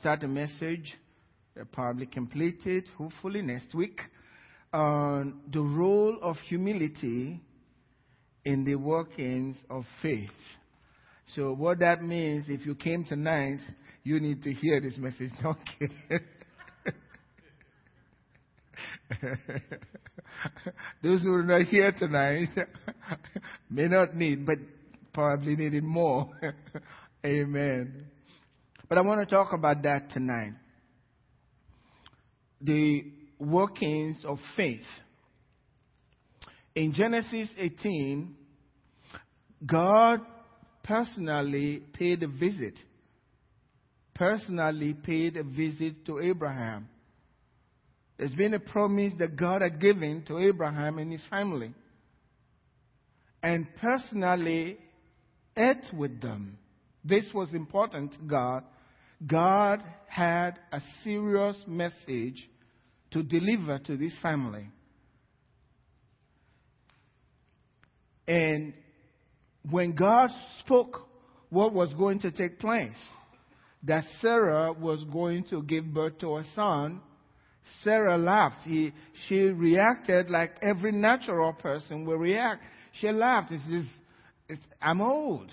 start a message, uh, probably complete it, hopefully next week, on the role of humility in the workings of faith. So, what that means, if you came tonight, you need to hear this message. Okay. Those who are not here tonight may not need, but probably needed more. Amen. But I want to talk about that tonight. The workings of faith. In Genesis 18, God personally paid a visit. Personally paid a visit to Abraham. There's been a promise that God had given to Abraham and his family. And personally ate with them. This was important to God. God had a serious message to deliver to this family. And when God spoke what was going to take place, that Sarah was going to give birth to a son, Sarah laughed. He, she reacted like every natural person will react. She laughed. It's just, it's, I'm old.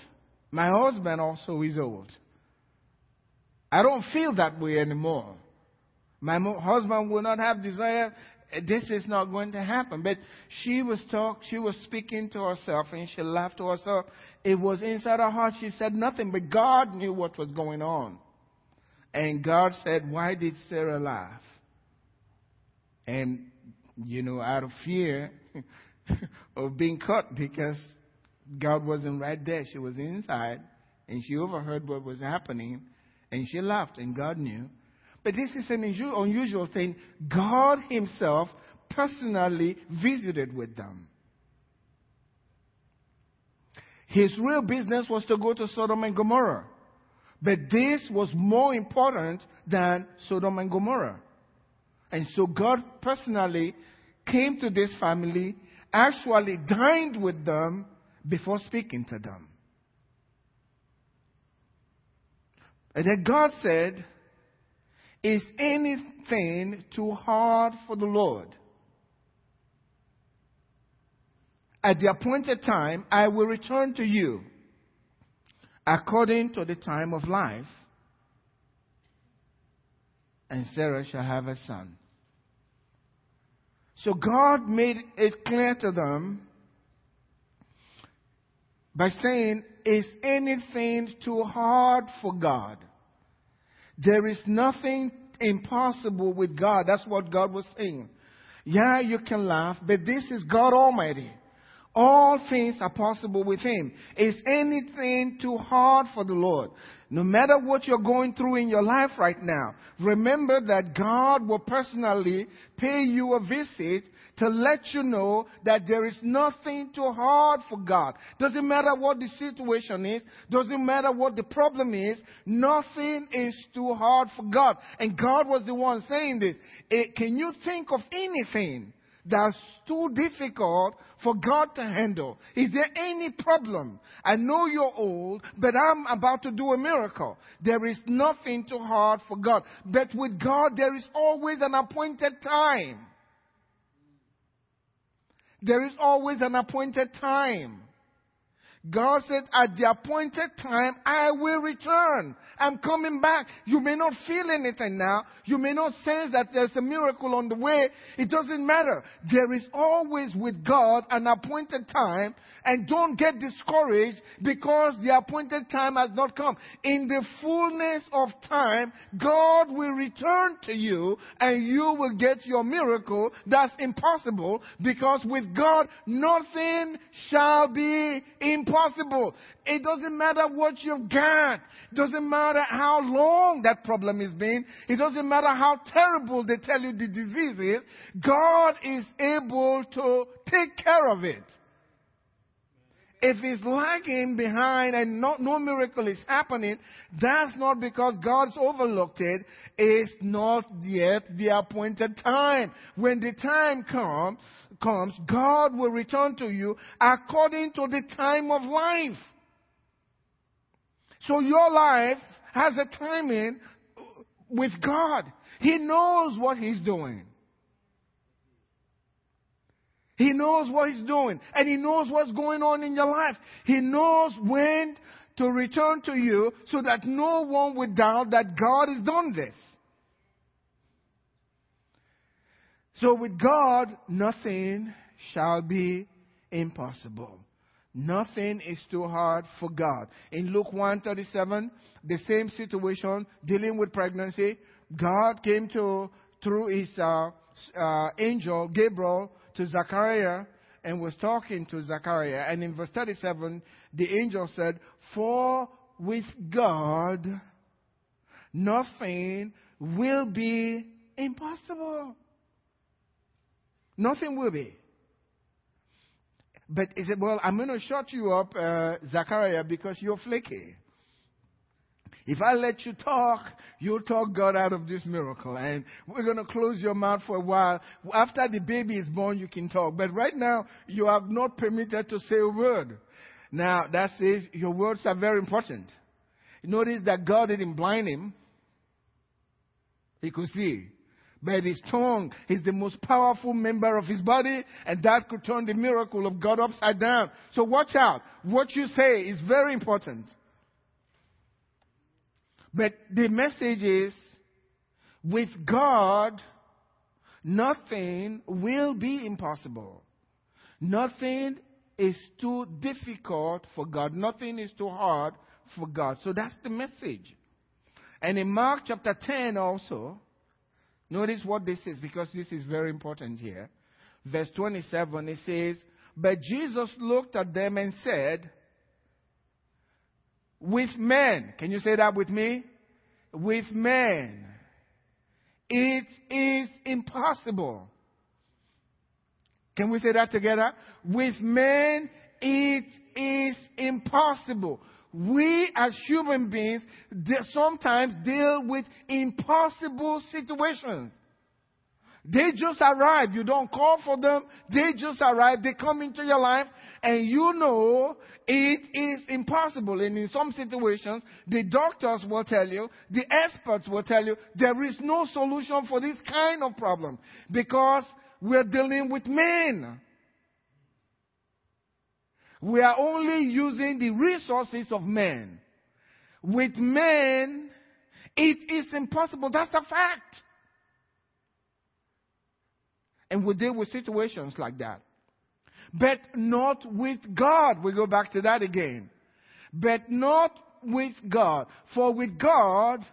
My husband also is old. I don't feel that way anymore. My husband will not have desire. Uh, this is not going to happen. But she was talk, she was speaking to herself and she laughed to herself. It was inside her heart. She said nothing, but God knew what was going on. And God said, why did Sarah laugh? And, you know, out of fear of being caught because God wasn't right there. She was inside and she overheard what was happening and she laughed and God knew. But this is an unusual thing. God Himself personally visited with them. His real business was to go to Sodom and Gomorrah. But this was more important than Sodom and Gomorrah. And so God personally came to this family, actually dined with them before speaking to them. And then God said, Is anything too hard for the Lord? At the appointed time, I will return to you according to the time of life and Sarah shall have a son. So God made it clear to them by saying, Is anything too hard for God? There is nothing impossible with God. That's what God was saying. Yeah, you can laugh, but this is God Almighty. All things are possible with Him. Is anything too hard for the Lord? No matter what you're going through in your life right now, remember that God will personally pay you a visit to let you know that there is nothing too hard for God. Doesn't matter what the situation is, doesn't matter what the problem is, nothing is too hard for God. And God was the one saying this. Eh, can you think of anything that's too difficult for God to handle? Is there any problem? I know you're old, but I'm about to do a miracle. There is nothing too hard for God. But with God, there is always an appointed time. There is always an appointed time. God said, at the appointed time, I will return. I'm coming back. You may not feel anything now. You may not sense that there's a miracle on the way. It doesn't matter. There is always with God an appointed time. And don't get discouraged because the appointed time has not come. In the fullness of time, God will return to you and you will get your miracle. That's impossible because with God, nothing shall be impossible impossible. It doesn't matter what you've got. It doesn't matter how long that problem has been. It doesn't matter how terrible they tell you the disease is. God is able to take care of it. If it's lagging behind and not, no miracle is happening, that's not because God's overlooked it. It's not yet the appointed time. When the time comes, comes, God will return to you according to the time of life. So your life has a timing with God. He knows what He's doing. He knows what He's doing. And He knows what's going on in your life. He knows when to return to you so that no one would doubt that God has done this. So with God, nothing shall be impossible. Nothing is too hard for God. In Luke 137, the same situation, dealing with pregnancy, God came to, through his uh, uh, angel, Gabriel, to Zachariah and was talking to Zachariah. And in verse 37, the angel said, For with God, nothing will be impossible. Nothing will be. But he said, Well, I'm going to shut you up, uh, Zachariah, because you're flaky. If I let you talk, you'll talk God out of this miracle. And we're going to close your mouth for a while. After the baby is born, you can talk. But right now, you are not permitted to say a word. Now, that says your words are very important. Notice that God didn't blind him. He could see. But his tongue is the most powerful member of his body, and that could turn the miracle of God upside down. So watch out. What you say is very important. But the message is with God, nothing will be impossible. Nothing is too difficult for God. Nothing is too hard for God. So that's the message. And in Mark chapter 10 also, notice what this is because this is very important here. Verse 27, it says, But Jesus looked at them and said, with men. Can you say that with me? With men. It is impossible. Can we say that together? With men, it is impossible. We as human beings sometimes deal with impossible situations. They just arrive. You don't call for them. They just arrive. They come into your life and you know it is impossible. And in some situations, the doctors will tell you, the experts will tell you, there is no solution for this kind of problem because we're dealing with men. We are only using the resources of men. With men, it is impossible. That's a fact. And we deal with situations like that. But not with God. We go back to that again. But not with God. For with God,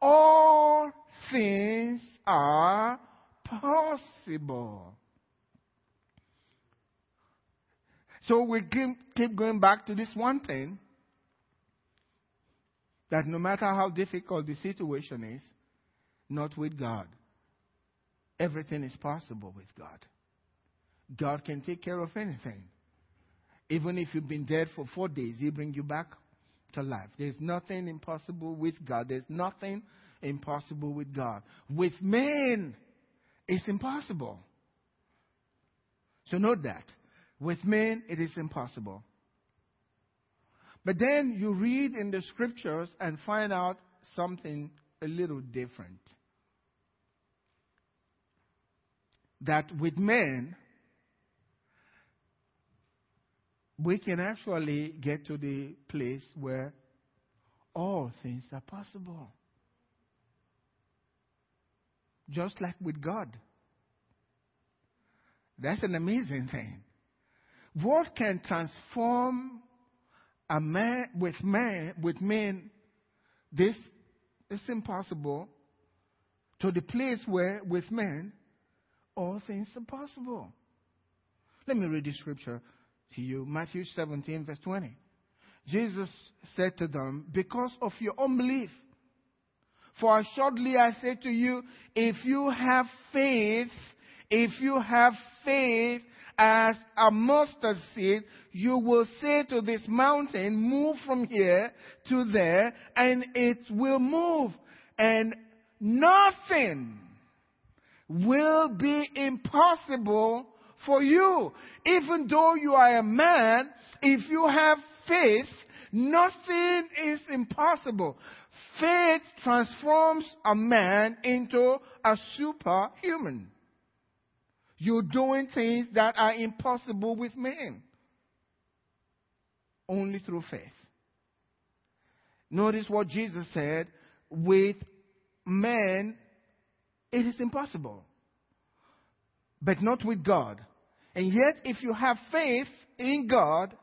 all things are possible. So we keep, going back to this one thing that no matter how difficult the situation is, not with God. Everything is possible with God. God can take care of anything. Even if you've been dead for four days, He'll bring you back to life. There's nothing impossible with God. There's nothing impossible with God. With men, it's impossible. So note that. With men, it is impossible. But then you read in the scriptures and find out something a little different. that with men, we can actually get to the place where all things are possible. Just like with God. That's an amazing thing. What can transform a man with man with men this is impossible to the place where with men all things are possible. Let me read the scripture to you Matthew 17, verse 20. Jesus said to them, Because of your unbelief, for assuredly I say to you, if you have faith, if you have faith as a mustard seed, you will say to this mountain, move from here to there, and it will move. And nothing will be impossible for you. Even though you are a man, if you have faith, nothing is impossible. Faith transforms a man into a superhuman. You're doing things that are impossible with men. Only through faith. Notice what Jesus said with men, it is impossible. But not with God. And yet, if you have faith in God,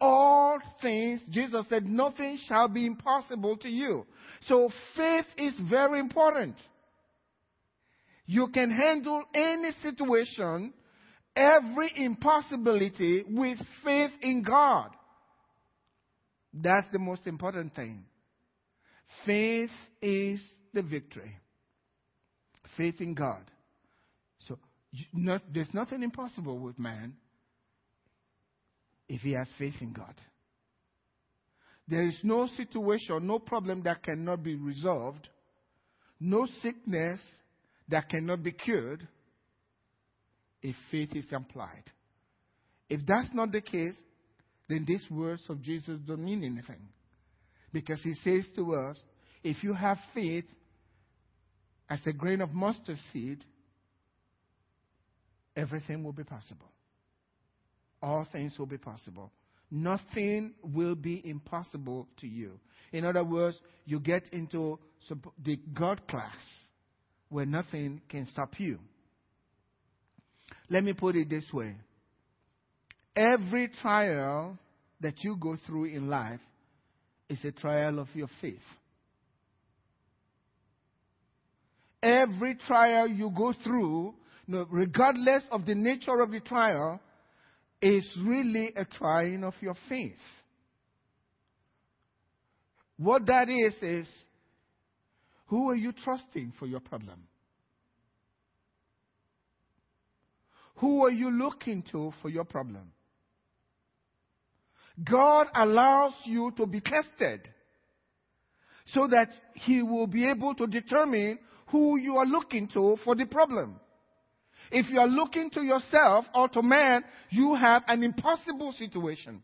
all things, Jesus said, nothing shall be impossible to you. So faith is very important. You can handle any situation, every impossibility with faith in God. That's the most important thing. Faith is the victory. Faith in God. So not, there's nothing impossible with man if he has faith in God. There is no situation, no problem that cannot be resolved, no sickness that cannot be cured if faith is applied. If that's not the case, then these words of Jesus don't mean anything. Because he says to us, if you have faith as a grain of mustard seed, everything will be possible all things will be possible. Nothing will be impossible to you. In other words, you get into the God class where nothing can stop you. Let me put it this way every trial that you go through in life is a trial of your faith. Every trial you go through, regardless of the nature of the trial, is really a trying of your faith. What that is, is who are you trusting for your problem? Who are you looking to for your problem? God allows you to be tested so that He will be able to determine who you are looking to for the problem. If you are looking to yourself or to man, you have an impossible situation.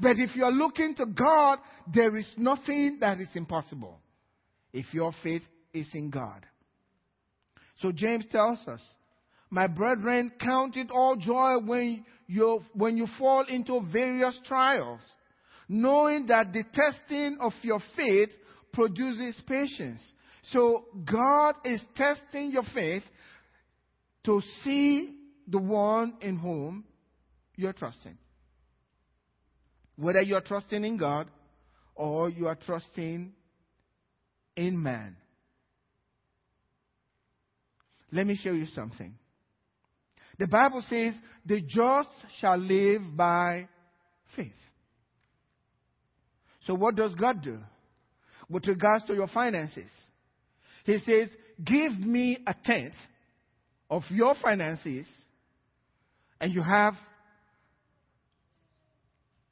But if you are looking to God, there is nothing that is impossible if your faith is in God. So James tells us, my brethren, count it all joy when you, when you fall into various trials, knowing that the testing of your faith produces patience. So God is testing your faith to see the one in whom you're trusting. Whether you're trusting in God or you are trusting in man. Let me show you something. The Bible says, the just shall live by faith. So, what does God do with regards to your finances? He says, Give me a tenth of your finances and you have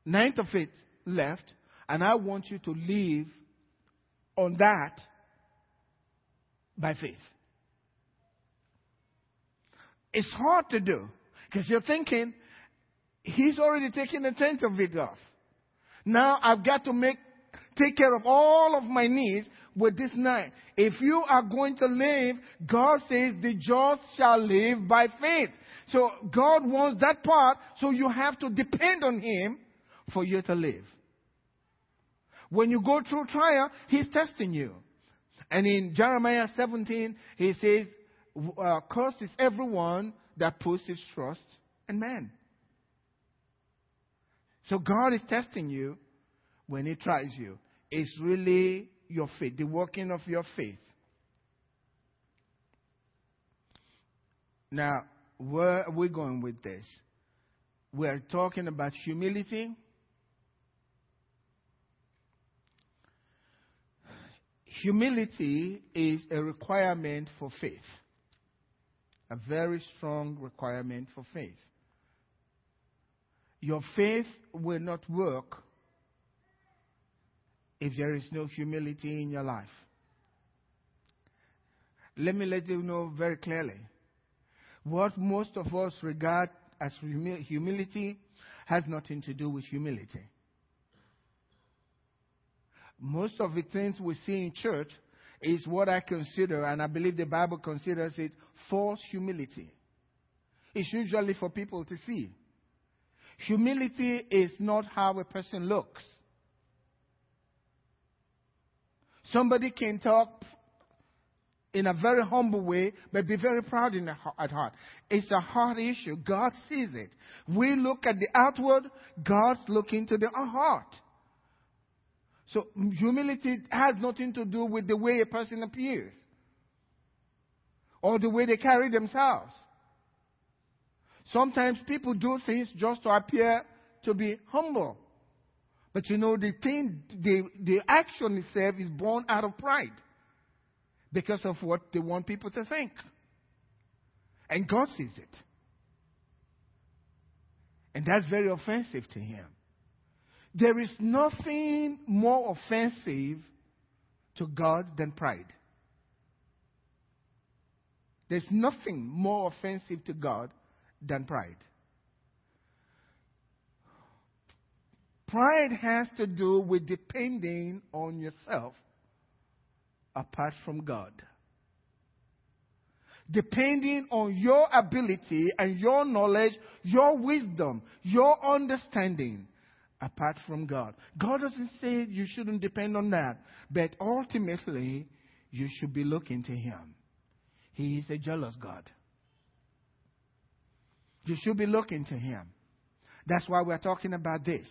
ninth of it left, and I want you to live on that by faith. It's hard to do because you're thinking, he's already taken a tenth of it off. Now I've got to make take care of all of my needs with this night. If you are going to live, God says the just shall live by faith. So God wants that part, so you have to depend on Him for you to live. When you go through trial, He's testing you. And in Jeremiah 17, He says, uh, Cursed is everyone that puts his trust in man. So God is testing you when He tries you. It's really your faith, the working of your faith. Now, where are we going with this? We're talking about humility. Humility is a requirement for faith, a very strong requirement for faith. Your faith will not work if there is no humility in your life. Let me let you know very clearly. What most of us regard as humility has nothing to do with humility. Most of the things we see in church is what I consider, and I believe the Bible considers it false humility. It's usually for people to see. Humility is not how a person looks. Somebody can talk in a very humble way, but be very proud in at heart. It's a heart issue. God sees it. We look at the outward, God's looking to the heart. So humility has nothing to do with the way a person appears or the way they carry themselves. Sometimes people do things just to appear to be humble. But you know, the thing, the, the action itself is born out of pride because of what they want people to think. And God sees it. And that's very offensive to Him. There is nothing more offensive to God than pride. There's nothing more offensive to God than pride. Pride has to do with depending on yourself apart from God. Depending on your ability and your knowledge, your wisdom, your understanding apart from God. God doesn't say you shouldn't depend on that, but ultimately you should be looking to Him. He is a jealous God. You should be looking to Him. That's why we're talking about this.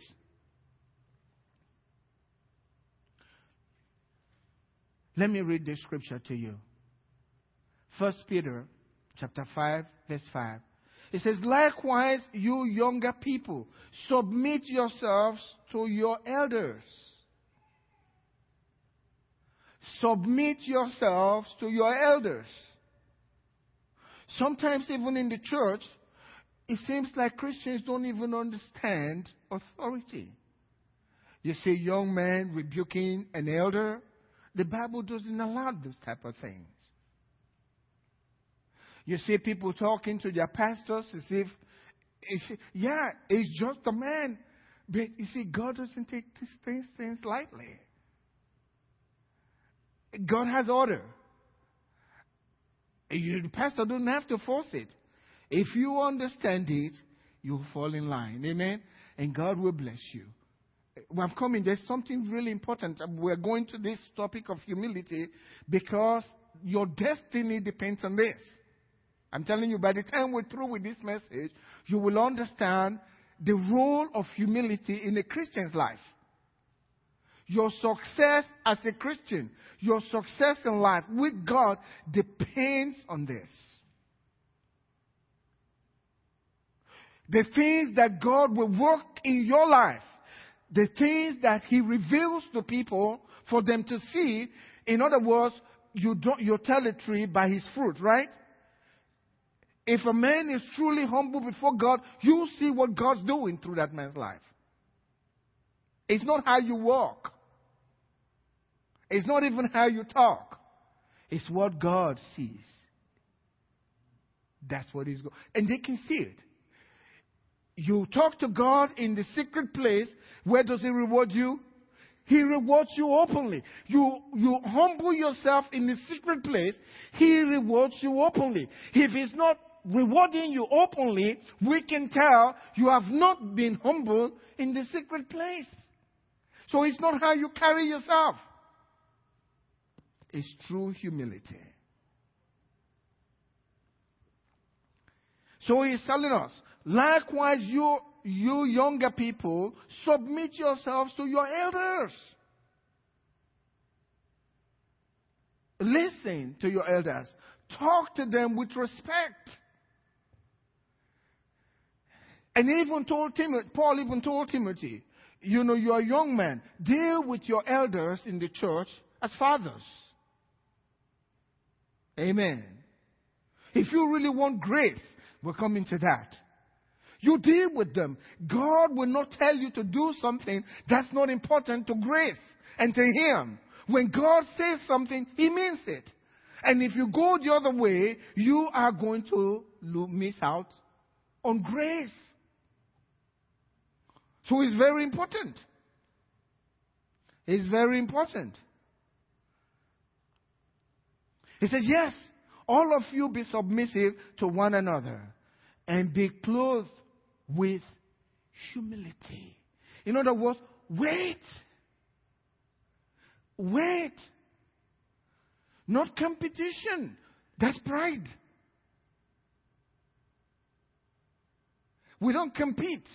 Let me read this scripture to you. First Peter chapter 5 verse 5. It says, likewise, you younger people, submit yourselves to your elders. Submit yourselves to your elders. Sometimes, even in the church, it seems like Christians don't even understand authority. You see young men rebuking an elder. The Bible doesn't allow this type of things. You see people talking to their pastors as if, if yeah, it's just a man. But you see, God doesn't take these things, things lightly. God has order. You, the pastor doesn't have to force it. If you understand it, you'll fall in line. Amen? And God will bless you. I'm coming. There's something really important. We're going to this topic of humility because your destiny depends on this. I'm telling you, by the time we're through with this message, you will understand the role of humility in a Christian's life. Your success as a Christian, your success in life with God depends on this. The things that God will work in your life, the things that He reveals to people for them to see, in other words, you, don't, you tell a tree by his fruit, right? If a man is truly humble before God, you see what God's doing through that man's life. It's not how you walk. It's not even how you talk. It's what God sees. That's what he's going. And they can see it. You talk to God in the secret place. Where does he reward you? He rewards you openly. You, you humble yourself in the secret place. He rewards you openly. If he's not rewarding you openly, we can tell you have not been humble in the secret place. So it's not how you carry yourself. It's true humility. So he's telling us, likewise, you, you younger people, submit yourselves to your elders. Listen to your elders. Talk to them with respect. And even told Timothy, Paul even told Timothy, you know, you're a young man. Deal with your elders in the church as fathers. Amen. If you really want grace, we're coming to that. You deal with them. God will not tell you to do something that's not important to grace and to Him. When God says something, He means it. And if you go the other way, you are going to miss out on grace. So it's very important. is very important. He says, Yes, all of you be submissive to one another and be clothed with humility. In other words, wait. Wait. Not competition. That's pride. We don't compete.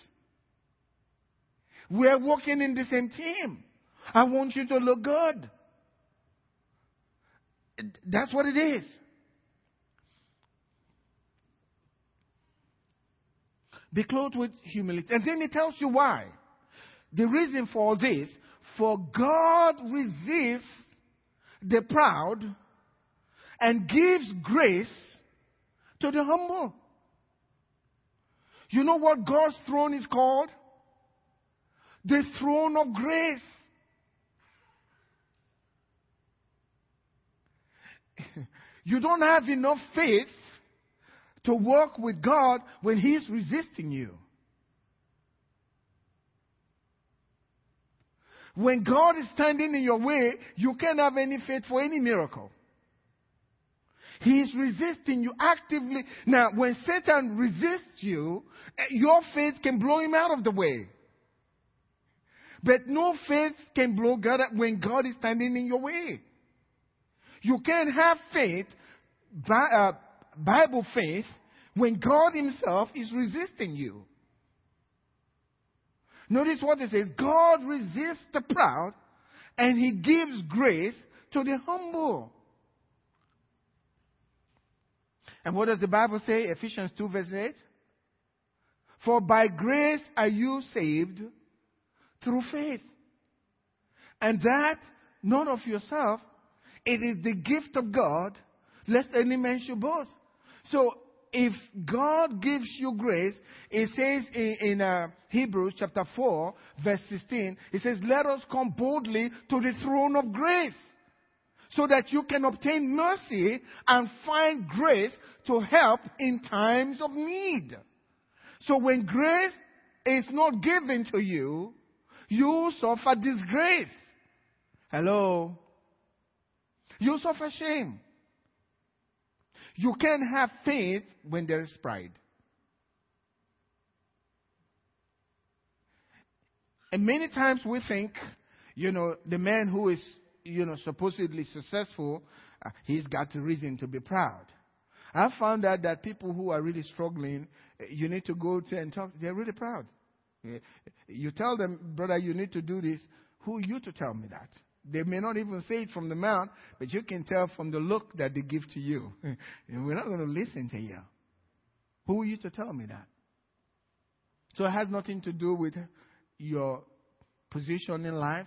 We're working in the same team. I want you to look good. That's what it is. Be clothed with humility. And then he tells you why. The reason for all this, for God resists the proud and gives grace to the humble. You know what God's throne is called? The throne of grace. you don't have enough faith to work with God when He's resisting you. When God is standing in your way, you can't have any faith for any miracle. He is resisting you actively. Now, when Satan resists you, eh, your faith can blow him out of the way. But no faith can blow God up when God is standing in your way. You can't have faith, uh, Bible faith, when God Himself is resisting you. Notice what it says God resists the proud and He gives grace to the humble. And what does the Bible say? Ephesians 2, verse 8. For by grace are you saved through faith. And that not of yourself, it is the gift of God, lest any man should boast. So if God gives you grace, it says in, in uh, Hebrews chapter 4, verse 16, it says, Let us come boldly to the throne of grace so that you can obtain mercy and find grace to help in times of need. So when grace is not given to you, you suffer disgrace. Hello? You suffer shame. You can't have faith when there is pride. And many times we think, you know, the man who is you know, supposedly successful, uh, he's got a reason to be proud. I found out that people who are really struggling, uh, you need to go to and talk. They're really proud. Eh, you tell them, brother, you need to do this. Who are you to tell me that? They may not even say it from the mouth, but you can tell from the look that they give to you. We're not going to listen to you. Who are you to tell me that? So it has nothing to do with your position in life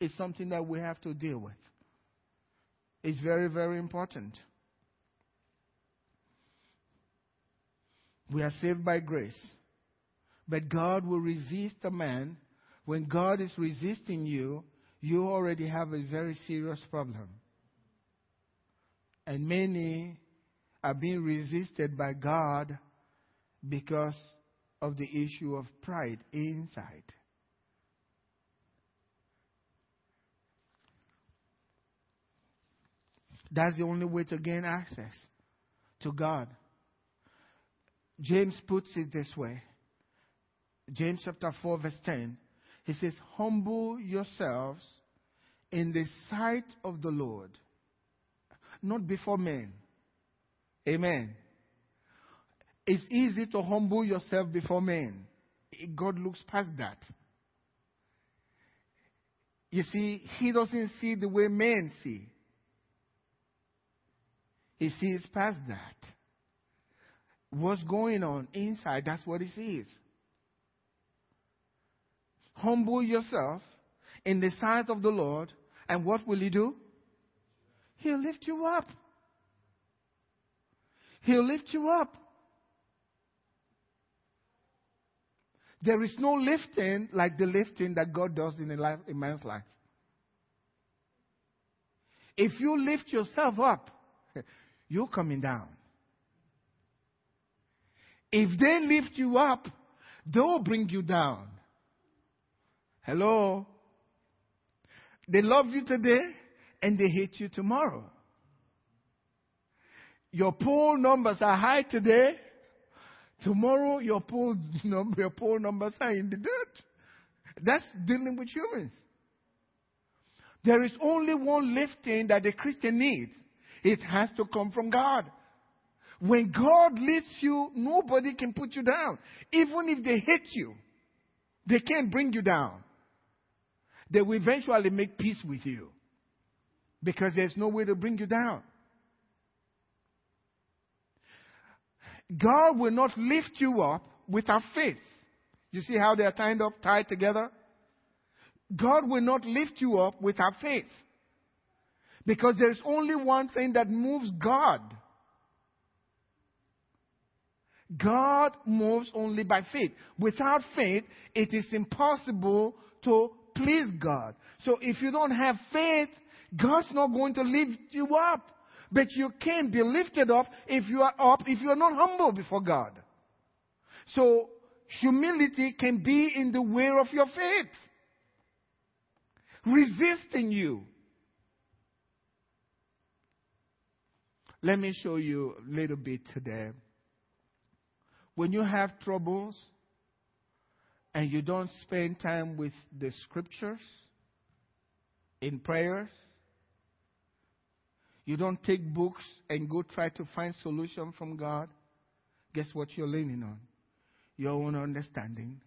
It's something that we have to deal with. It's very, very important. We are saved by grace. But God will resist a man. When God is resisting you, you already have a very serious problem. And many are being resisted by God because of the issue of pride inside. That's the only way to gain access to God. James puts it this way James chapter 4, verse 10. He says, Humble yourselves in the sight of the Lord, not before men. Amen. It's easy to humble yourself before men. God looks past that. You see, He doesn't see the way men see. He sees past that. What's going on inside, that's what he sees. Humble yourself in the sight of the Lord, and what will he do? He'll lift you up. He'll lift you up. There is no lifting like the lifting that God does in a, life, a man's life. If you lift yourself up, you're coming down. If they lift you up, they'll bring you down. Hello? They love you today and they hate you tomorrow. Your poll numbers are high today. Tomorrow your poll number, your poll numbers are in the dirt. That's dealing with humans. There is only one lifting that a Christian needs. It has to come from God. When God lifts you, nobody can put you down. Even if they hate you, they can't bring you down. They will eventually make peace with you because there's no way to bring you down. God will not lift you up without faith. You see how they are tied up, tied together? God will not lift you up without faith. Because there's only one thing that moves God. God moves only by faith. Without faith, it is impossible to please God. So if you don't have faith, God's not going to lift you up. But you can't be lifted up if you are up, if you are not humble before God. So humility can be in the way of your faith, resisting you. Let me show you a little bit today. When you have troubles and you don't spend time with the scriptures in prayers, you don't take books and go try to find solution from God, guess what you're leaning on? Your own understanding.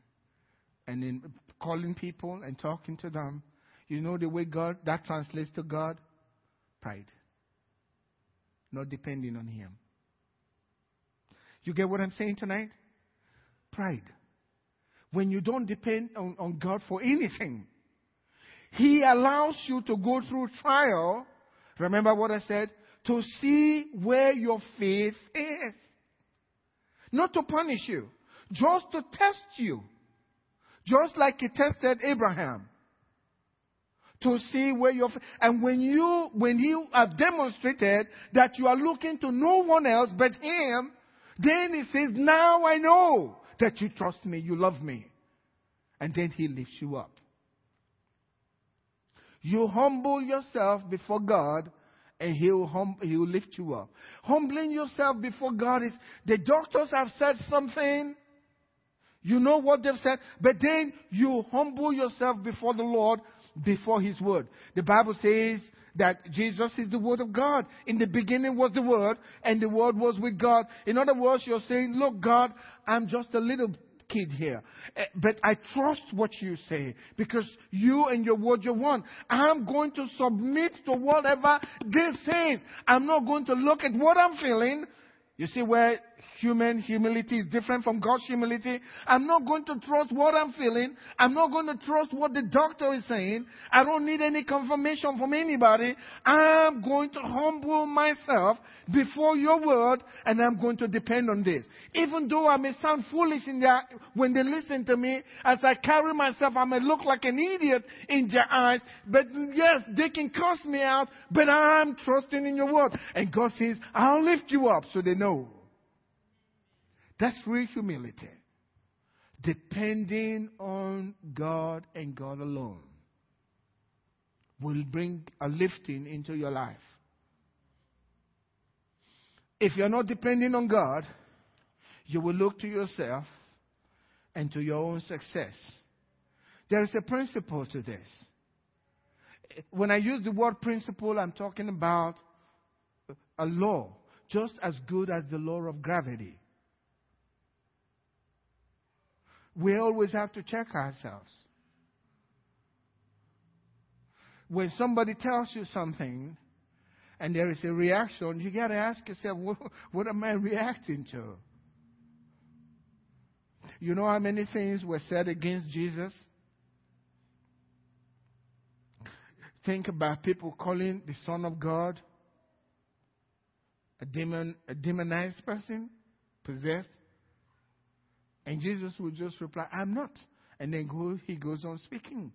And in calling people and talking to them, you know the way God, that translates to God? Pride. Not depending on Him. You get what I'm saying tonight? Pride. When you don't depend on, on God for anything, He allows you to go through trial Remember what I said? To see where your faith is. Not to punish you, just to test you. Just like he tested Abraham. To see where your and when you when you have demonstrated that you are looking to no one else but him, then he says, Now I know that you trust me, you love me. And then he lifts you up. You humble yourself before God and he'll, hum, he'll lift you up. Humbling yourself before God is, the doctors have said something. You know what they've said, but then you humble yourself before the Lord, before His Word. The Bible says that Jesus is the Word of God. In the beginning was the Word, and the Word was with God. In other words, you're saying, look, God, I'm just a little kid here. Eh, but I trust what you say because you and your word you want. I'm going to submit to whatever this says. I'm not going to look at what I'm feeling. You see where human humility is different from God's humility. I'm not going to trust what I'm feeling. I'm not going to trust what the doctor is saying. I don't need any confirmation from anybody. I'm going to humble myself before your word and I'm going to depend on this. Even though I may sound foolish in their, when they listen to me, as I carry myself, I may look like an idiot in their eyes, but yes, they can curse me out, but I'm trusting in your word. And God says, I'll lift you up so they know. That's real humility. Depending on God and God alone will bring a lifting into your life. If you're not depending on God, you will look to yourself and to your own success. There is a principle to this. When I use the word principle, I'm talking about a law just as good as the law of gravity. We always have to check ourselves. When somebody tells you something and there is a reaction, you got to ask yourself, what, what am I reacting to? You know how many things were said against Jesus? Think about people calling the Son of God a demon, a demonized person, possessed. And Jesus would just reply, I'm not. And then go, he goes on speaking.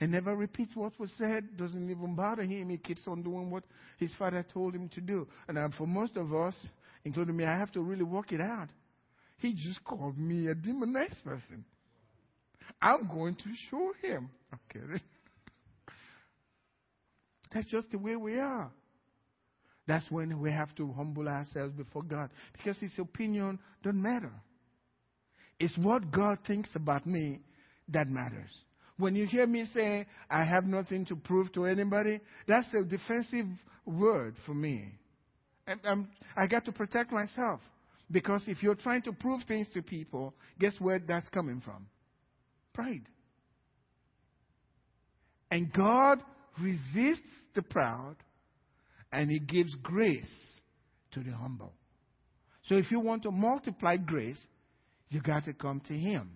And never repeats what was said, doesn't even bother him. He keeps on doing what his father told him to do. And for most of us, including me, I have to really work it out. He just called me a demonized person. I'm going to show him. Okay. That's just the way we are. That's when we have to humble ourselves before God because His opinion doesn't matter. It's what God thinks about me that matters. When you hear me say, I have nothing to prove to anybody, that's a defensive word for me. I'm, um, I got to protect myself. Because if you're trying to prove things to people, guess where that's coming from? Pride. And God resists the proud and He gives grace to the humble. So if you want to multiply grace, you got to come to Him.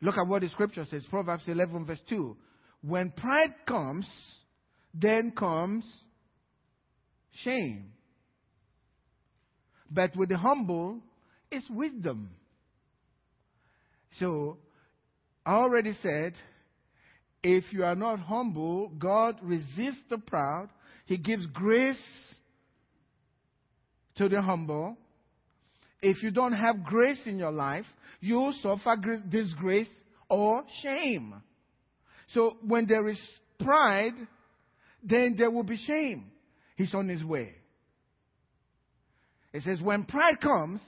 Look at what the scripture says Proverbs 11, verse 2. When pride comes, then comes shame. But with the humble, it's wisdom. So, I already said, if you are not humble, God resists the proud. He gives grace to the humble. If you don't have grace in your life, you suffer disgrace or shame. So when there is pride, then there will be shame. He's on his way. It says, when pride comes,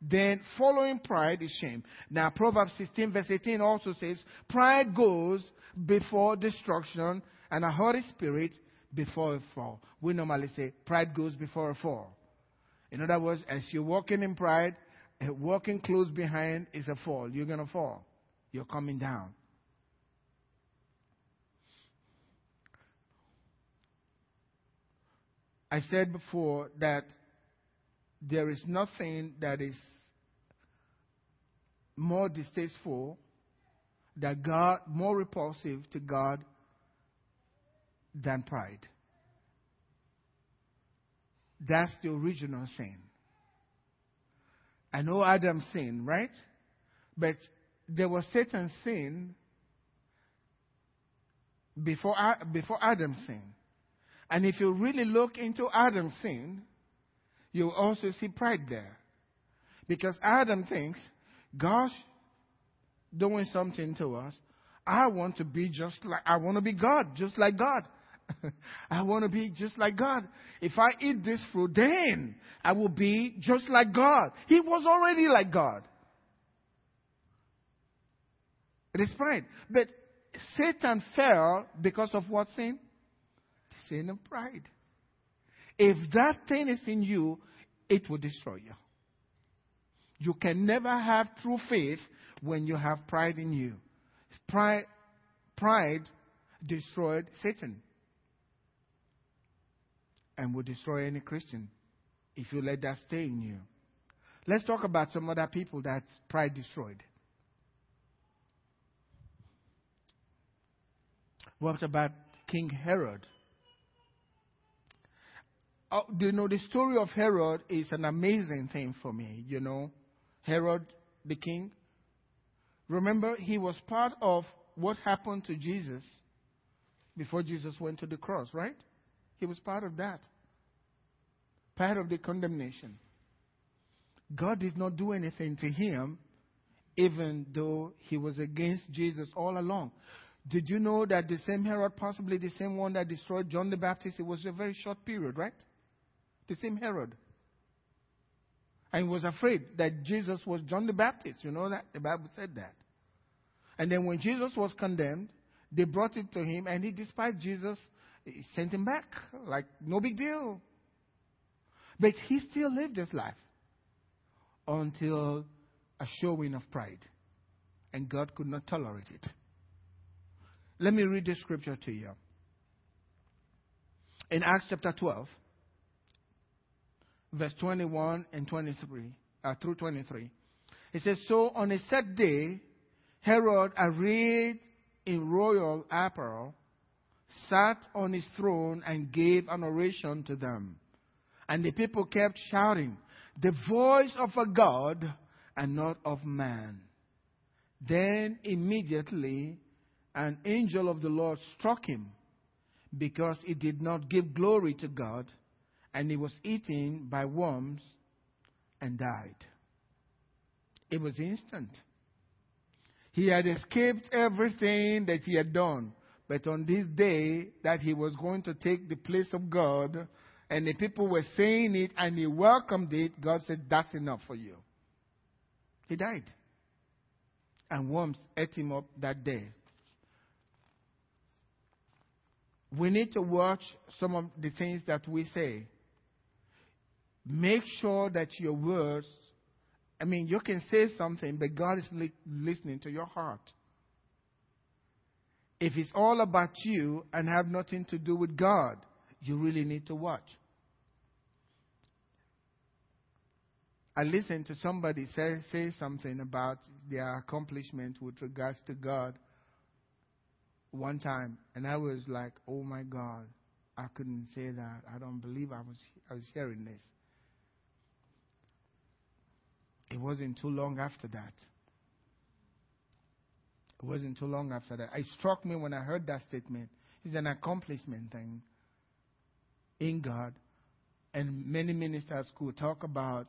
then following pride is shame. Now, Proverbs 16, verse 18 also says, Pride goes before destruction, and a haughty spirit before a fall. We normally say, Pride goes before a fall. In other words, as you're walking in pride, walking close behind is a fall. You're going to fall. You're coming down. I said before that there is nothing that is more distasteful, that God more repulsive to God than pride. That's the original sin. I know Adam sinned, right? But there was Satan's sin before, before Adam sinned. And if you really look into Adam's sin, you also see pride there. Because Adam thinks, gosh, doing something to us, I want to be just like, I want to be God, just like God. I want to be just like God. If I eat this fruit, then I will be just like God. He was already like God. It is pride. But Satan fell because of what sin? The sin of pride. If that thing is in you, it will destroy you. You can never have true faith when you have pride in you. Pride, pride destroyed Satan and will destroy any Christian if you let that stay in you. Let's talk about some other people that pride destroyed. What about King Herod? Oh, do you know, the story of Herod is an amazing thing for me, you know. Herod, the king. Remember, he was part of what happened to Jesus before Jesus went to the cross, right? He was part of that. Part of the condemnation. God did not do anything to him, even though he was against Jesus all along. Did you know that the same Herod, possibly the same one that destroyed John the Baptist, it was a very short period, right? The same Herod. And was afraid that Jesus was John the Baptist. You know that? The Bible said that. And then when Jesus was condemned, they brought it to him and he despised Jesus. He sent him back. Like, no big deal. But he still lived his life until a showing of pride. And God could not tolerate it. Let me read the scripture to you. In Acts chapter 12, verse 21 and 23, uh, through 23. It says, So on a set day, Herod, arrayed in royal apparel, sat on his throne and gave an oration to them. And the people kept shouting, The voice of a God and not of man. Then immediately an angel of the Lord struck him because he did not give glory to God and he was eaten by worms and died. It was instant. He had escaped everything that he had done, But on this day that he was going to take the place of God, and the people were saying it and he welcomed it, God said, That's enough for you. He died. And worms ate him up that day. We need to watch some of the things that we say. Make sure that your words, I mean, you can say something, but God is li- listening to your heart. If it's all about you and have nothing to do with God, you really need to watch. I listened to somebody say, say something about their accomplishment with regards to God one time, and I was like, oh my God, I couldn't say that. I don't believe I was, I was hearing this. It wasn't too long after that. It wasn't too long after that. It struck me when I heard that statement. It's an accomplishment thing in God. And many ministers could talk about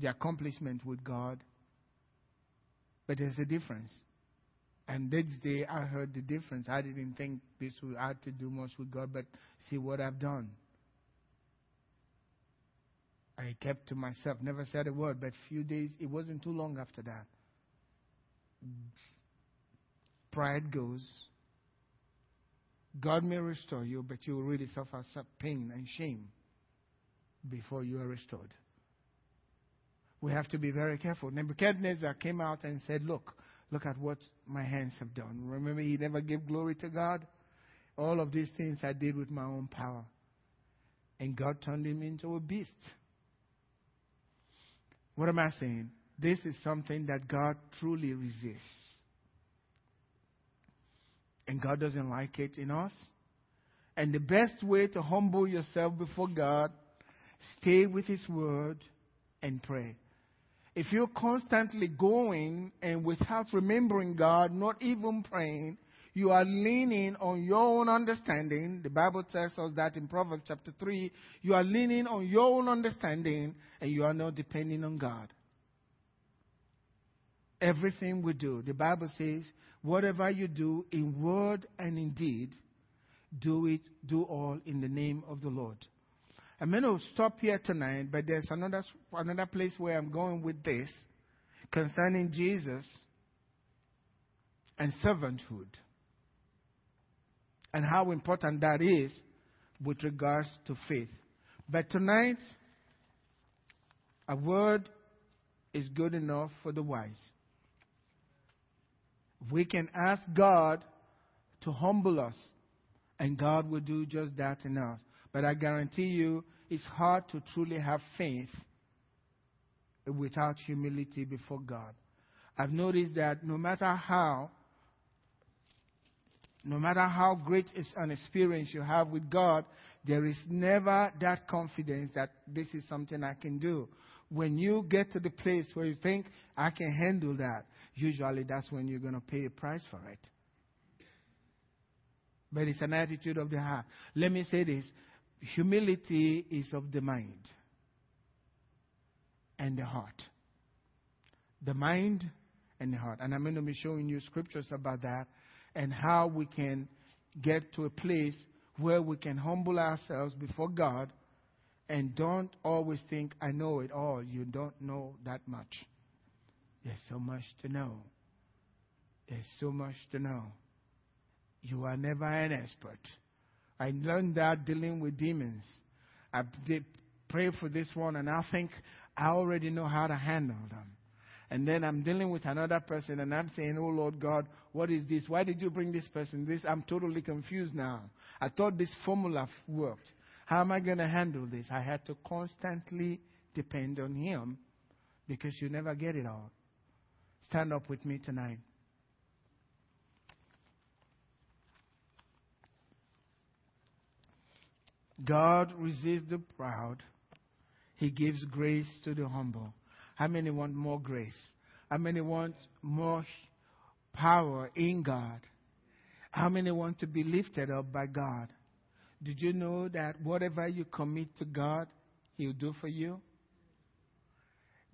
the accomplishment with God. But there's a difference. And this day I heard the difference. I didn't think this would have to do much with God, but see what I've done. I kept to myself, never said a word, but a few days, it wasn't too long after that pride goes, God may restore you, but you will really suffer pain and shame before you are restored. We have to be very careful. Nebuchadnezzar came out and said, Look, look at what my hands have done. Remember, he never gave glory to God? All of these things I did with my own power. And God turned him into a beast. What am I saying? This is something that God truly resists and God doesn't like it in us. And the best way to humble yourself before God, stay with His Word and pray. If you're constantly going and without remembering God, not even praying, you are leaning on your own understanding. The Bible tells us that in Proverbs chapter 3. You are leaning on your own understanding and you are not depending on God everything we do. The Bible says, whatever you do in word and in deed, do it, do all in the name of the Lord. I'm going to stop here tonight, but there's another, another place where I'm going with this concerning Jesus and servanthood and how important that is with regards to faith. But tonight, a word is good enough for the wise. We can ask God to humble us, and God will do just that in us. But I guarantee you, it's hard to truly have faith without humility before God. I've noticed that no matter how, no matter how great is an experience you have with God, there is never that confidence that this is something I can do. When you get to the place where you think, I can handle that, usually that's when you're going to pay a price for it. But it's an attitude of the heart. Let me say this humility is of the mind and the heart. The mind and the heart. And I'm going to be showing you scriptures about that and how we can get to a place where we can humble ourselves before God and don't always think, I know it all. You don't know that much. There's so much to know. There's so much to know. You are never an expert. I learned that dealing with demons. I pray for this one, and I think I already know how to handle them. And then I'm dealing with another person, and I'm saying, Oh Lord God, what is this? Why did you bring this person? This I'm totally confused now. I thought this formula worked. How am I going to handle this? I had to constantly depend on Him because you never get it all. Stand up with me tonight. God resists the proud. He gives grace to the humble. How many want more grace? How many want more power in God? How many want to be lifted up by God? Did you know that whatever you commit to God, He'll do for you?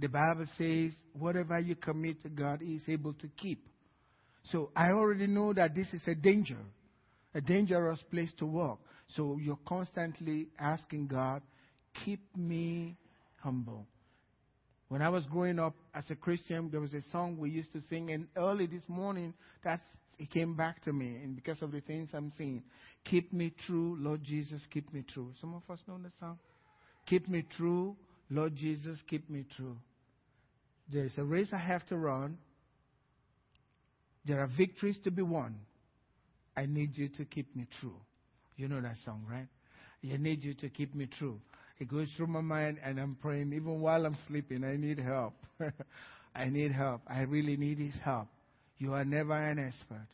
The Bible says, whatever you commit to God, He is able to keep. So I already know that this is a danger. a dangerous place to walk. So you're constantly asking God, keep me humble. When I was growing up as a Christian, there was a song we used to sing, and early this morning, that's it came back to me, and because of the things I'm seeing, keep me true, Lord Jesus, keep me true. Some of us know the song. Keep me true, Lord Jesus, keep me true. There is a race I have to run. There are victories to be won. I need you to keep me true. You know that song, right? I need you to keep me true. It goes through my mind, and I'm praying even while I'm sleeping. I need help. I need help. I really need His help. You are never an expert.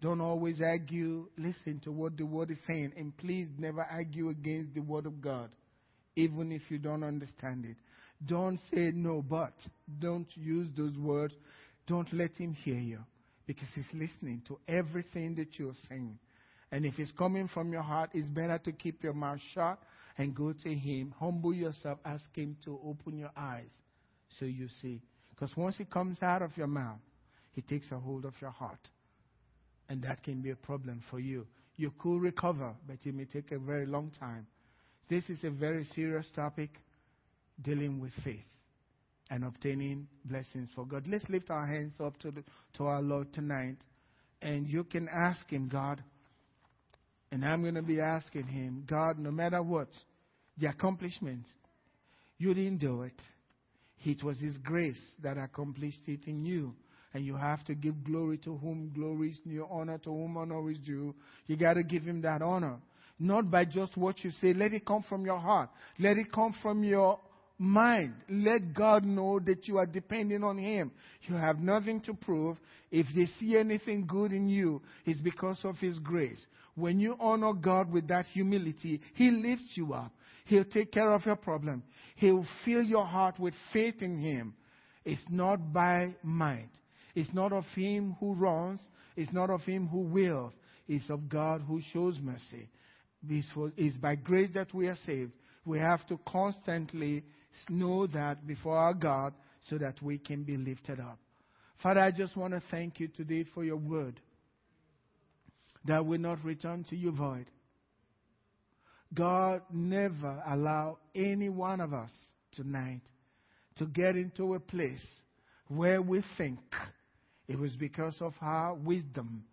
Don't always argue. Listen to what the Word is saying, and please never argue against the Word of God, even if you don't understand it. Don't say no, but don't use those words. Don't let Him hear you because He's listening to everything that you're saying. And if it's coming from your heart, it's better to keep your mouth shut and go to Him. Humble yourself. Ask Him to open your eyes so you see. Because once it comes out of your mouth, He takes a hold of your heart. And that can be a problem for you. You could recover, but it may take a very long time. This is a very serious topic dealing with faith and obtaining blessings for God. Let's lift our hands up to, the, to our Lord tonight. And you can ask Him, God, and I'm going to be asking Him, God, no matter what, the accomplishments, you didn't do it. It was His grace that accomplished it in you. And you have to give glory to whom glory is due, honor to whom honor is due. You got to give Him that honor. Not by just what you say. Let it come from your heart. Let it come from your mind. Let God know that you are depending on Him. You have nothing to prove. If they see anything good in you, it's because of His grace. When you honor God with that humility, He lifts you up. He'll take care of your problem. He'll fill your heart with faith in Him. It's not by might. It's not of Him who runs. It's not of Him who wills. It's of God who shows mercy. It's by grace that we are saved. We have to constantly know that before our God so that we can be lifted up. Father, I just want to thank you today for your word that will not return to you void. God never allow any one of us tonight to get into a place where we think it was because of our wisdom,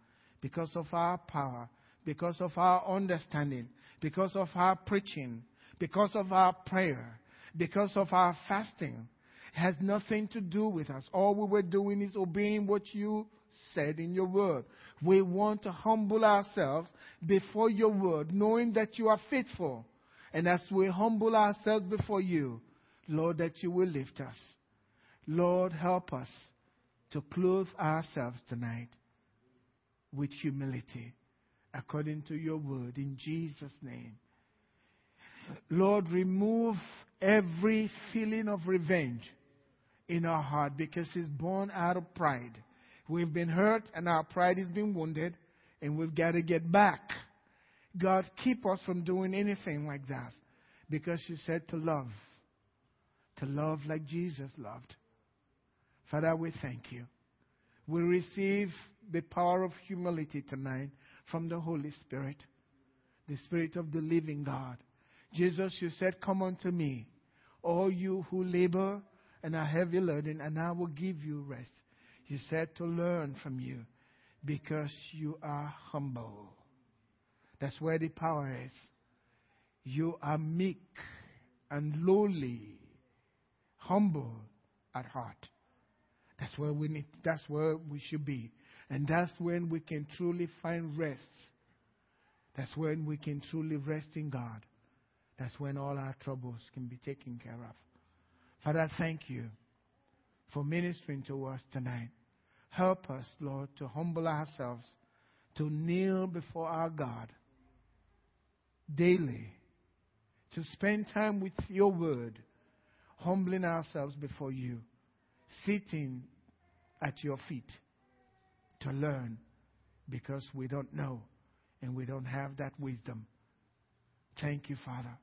because of our power, because of our understanding, because of our preaching, because of our prayer, because of our fasting. It has nothing to do with us. All we were doing is obeying what you said in your word. We want to humble ourselves before your word, knowing that you are faithful. And as we humble ourselves before you, Lord, that you will lift us. Lord, help us to clothe ourselves tonight with humility according to your word in Jesus' name. Lord, remove every feeling of revenge in our heart because it's born out of pride. We've been hurt and our pride has been wounded and we've got to get back. God, keep us from doing anything like that because you said to love. To love like Jesus loved. Father, we thank you. We receive the power of humility tonight from the Holy Spirit, the Spirit of the living God. Jesus, you said, Come unto me, all you who labor and are heavy laden, and I will give you rest. You said to learn from you because you are humble. That's where the power is. You are meek and lowly, humble at heart. That's where we need, that's where we should be. And that's when we can truly find rest. That's when we can truly rest in God. That's when all our troubles can be taken care of. Father, thank you for ministering to us tonight. Help us, Lord, to humble ourselves, to kneel before our God daily, to spend time with your word, humbling ourselves before you, sitting at your feet to learn because we don't know and we don't have that wisdom. Thank you, Father.